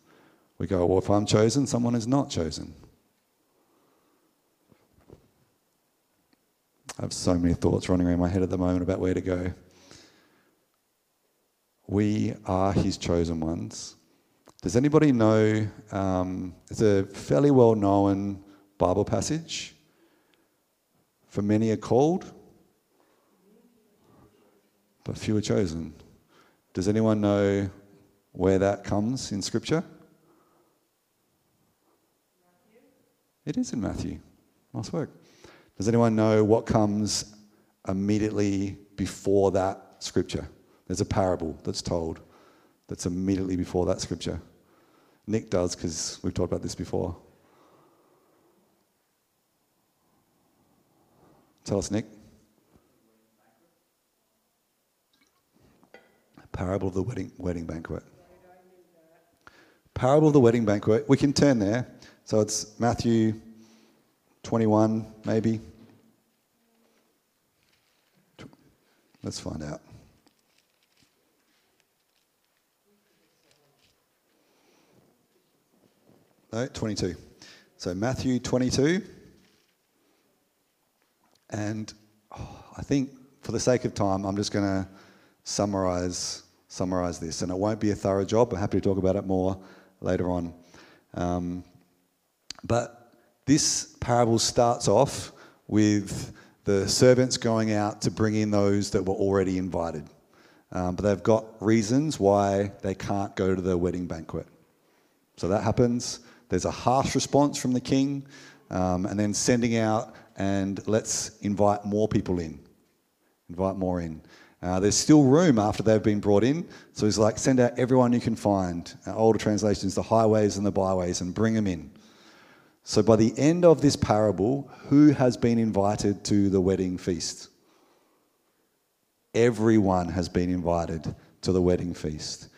We go, well, if I'm chosen, someone is not chosen. I have so many thoughts running around my head at the moment about where to go. We are his chosen ones. Does anybody know? Um, it's a fairly well known Bible passage. For many are called, but few are chosen. Does anyone know where that comes in Scripture? It is in Matthew. Nice work. Does anyone know what comes immediately before that Scripture? There's a parable that's told that's immediately before that Scripture. Nick does because we've talked about this before. Tell us, Nick. Parable of the wedding, wedding banquet. Parable of the wedding banquet. We can turn there. So it's Matthew 21, maybe. Let's find out. No, 22. So Matthew 22. And oh, I think for the sake of time, I'm just going to summarize summarize this. And it won't be a thorough job. I'm happy to talk about it more later on. Um, but this parable starts off with the servants going out to bring in those that were already invited. Um, but they've got reasons why they can't go to the wedding banquet. So that happens. There's a harsh response from the king, um, and then sending out and let's invite more people in. Invite more in. Uh, there's still room after they've been brought in. So he's like, send out everyone you can find. Uh, older translations, the highways and the byways, and bring them in. So by the end of this parable, who has been invited to the wedding feast? Everyone has been invited to the wedding feast.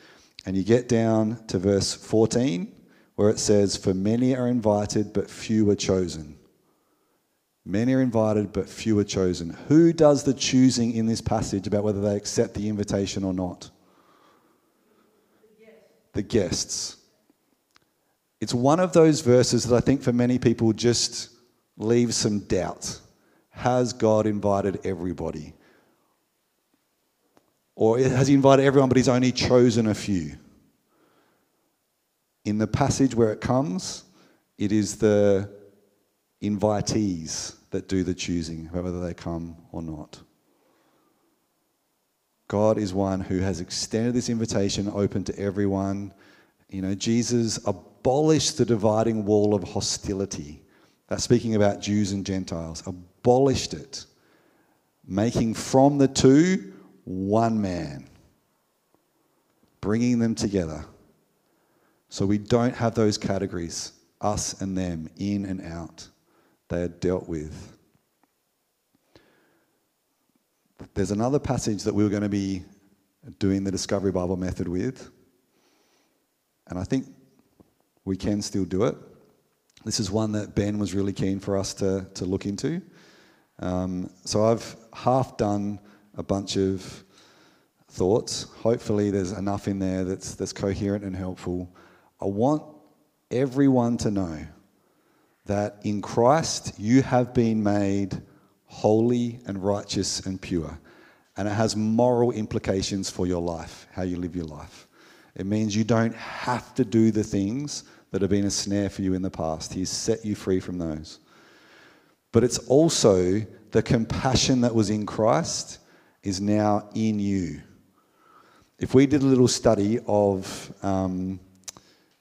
And you get down to verse 14, where it says, For many are invited, but few are chosen. Many are invited, but few are chosen. Who does the choosing in this passage about whether they accept the invitation or not? The guests. It's one of those verses that I think for many people just leaves some doubt. Has God invited everybody? Or has he invited everyone, but he's only chosen a few? In the passage where it comes, it is the invitees that do the choosing, whether they come or not. God is one who has extended this invitation open to everyone. You know, Jesus abolished the dividing wall of hostility. That's speaking about Jews and Gentiles. Abolished it, making from the two one man, bringing them together. So we don't have those categories, us and them, in and out. They are dealt with. There's another passage that we were going to be doing the Discovery Bible method with, and I think we can still do it. This is one that Ben was really keen for us to, to look into. Um, so I've half done a bunch of thoughts. Hopefully, there's enough in there that's, that's coherent and helpful. I want everyone to know that in Christ you have been made holy and righteous and pure. And it has moral implications for your life, how you live your life. It means you don't have to do the things that have been a snare for you in the past. He's set you free from those. But it's also the compassion that was in Christ is now in you. If we did a little study of um,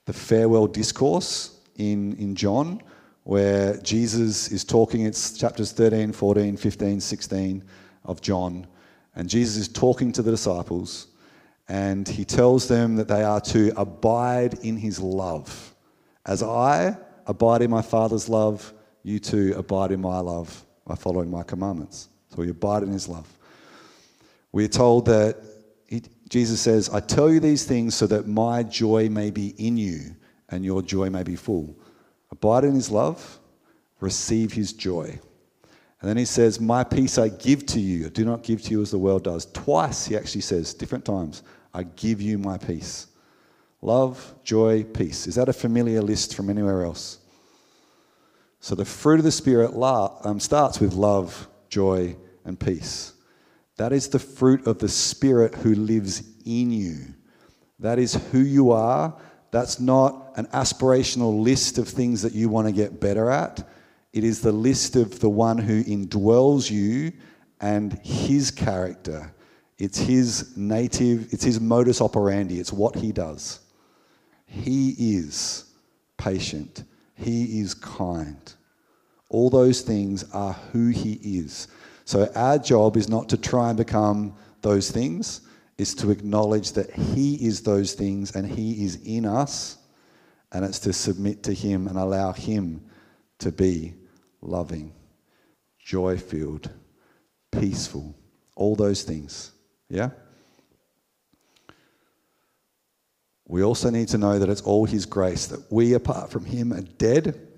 the farewell discourse in, in John, where Jesus is talking, it's chapters 13, 14, 15, 16 of John, and Jesus is talking to the disciples, and he tells them that they are to abide in his love. As I abide in my Father's love, you too abide in my love by following my commandments. So we abide in his love. We are told that Jesus says, I tell you these things so that my joy may be in you and your joy may be full. Abide in his love, receive his joy. And then he says, My peace I give to you. I do not give to you as the world does. Twice he actually says, different times, I give you my peace. Love, joy, peace. Is that a familiar list from anywhere else? So the fruit of the Spirit um, starts with love, joy, and peace. That is the fruit of the Spirit who lives in you. That is who you are. That's not an aspirational list of things that you want to get better at. It is the list of the one who indwells you and his character. It's his native, it's his modus operandi, it's what he does. He is patient, he is kind. All those things are who he is. So our job is not to try and become those things, is to acknowledge that He is those things and He is in us, and it's to submit to Him and allow Him to be loving, joy filled, peaceful, all those things. Yeah? We also need to know that it's all His grace, that we, apart from Him, are dead,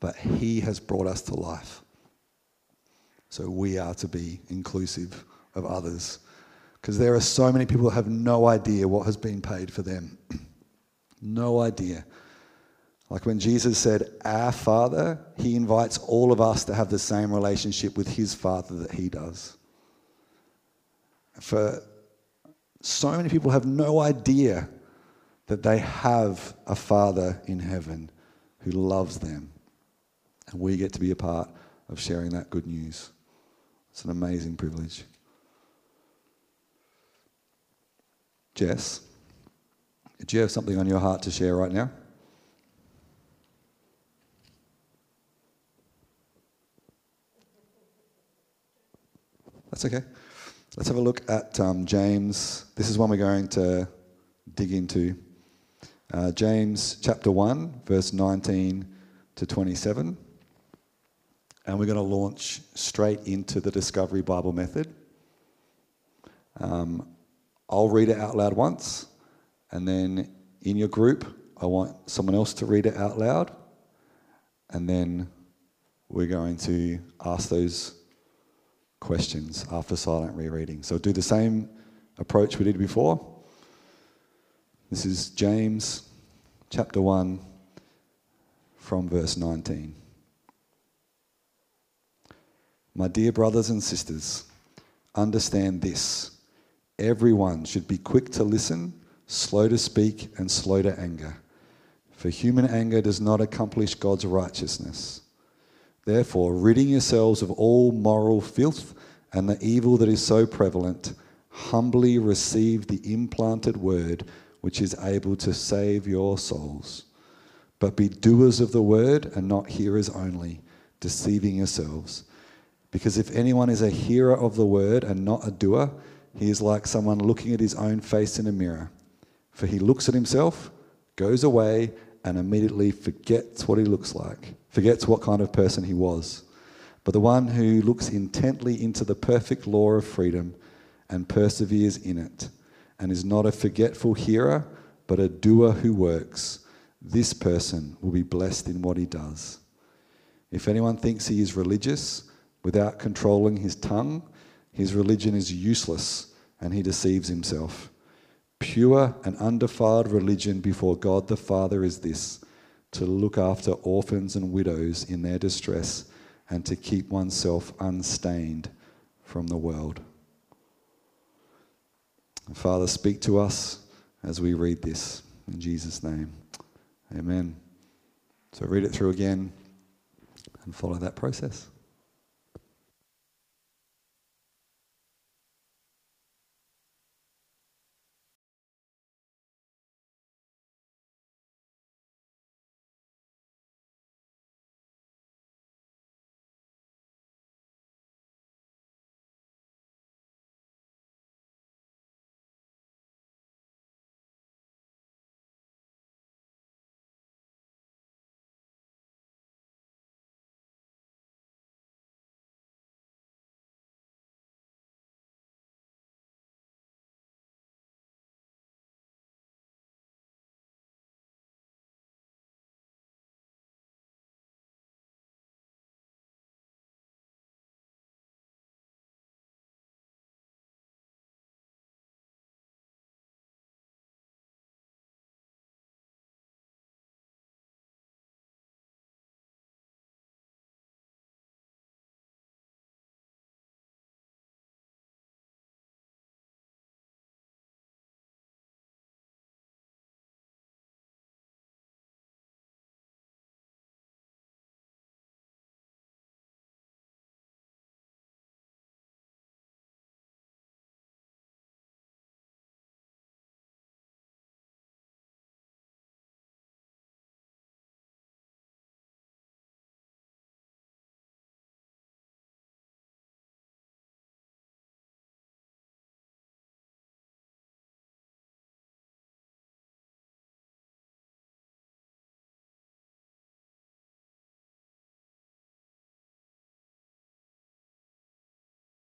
but He has brought us to life. So we are to be inclusive of others. Because there are so many people that have no idea what has been paid for them. no idea. Like when Jesus said, Our Father, He invites all of us to have the same relationship with His Father that He does. For so many people have no idea that they have a Father in heaven who loves them. And we get to be a part of sharing that good news. It's an amazing privilege. Jess, do you have something on your heart to share right now? That's okay. Let's have a look at um, James. This is one we're going to dig into. Uh, James chapter 1, verse 19 to 27. And we're going to launch straight into the Discovery Bible Method. Um, I'll read it out loud once, and then in your group, I want someone else to read it out loud, and then we're going to ask those questions after silent rereading. So do the same approach we did before. This is James chapter 1 from verse 19. My dear brothers and sisters, understand this. Everyone should be quick to listen, slow to speak, and slow to anger. For human anger does not accomplish God's righteousness. Therefore, ridding yourselves of all moral filth and the evil that is so prevalent, humbly receive the implanted word which is able to save your souls. But be doers of the word and not hearers only, deceiving yourselves. Because if anyone is a hearer of the word and not a doer, he is like someone looking at his own face in a mirror. For he looks at himself, goes away, and immediately forgets what he looks like, forgets what kind of person he was. But the one who looks intently into the perfect law of freedom and perseveres in it, and is not a forgetful hearer, but a doer who works, this person will be blessed in what he does. If anyone thinks he is religious without controlling his tongue, his religion is useless and he deceives himself. Pure and undefiled religion before God the Father is this to look after orphans and widows in their distress and to keep oneself unstained from the world. Father, speak to us as we read this. In Jesus' name, amen. So read it through again and follow that process.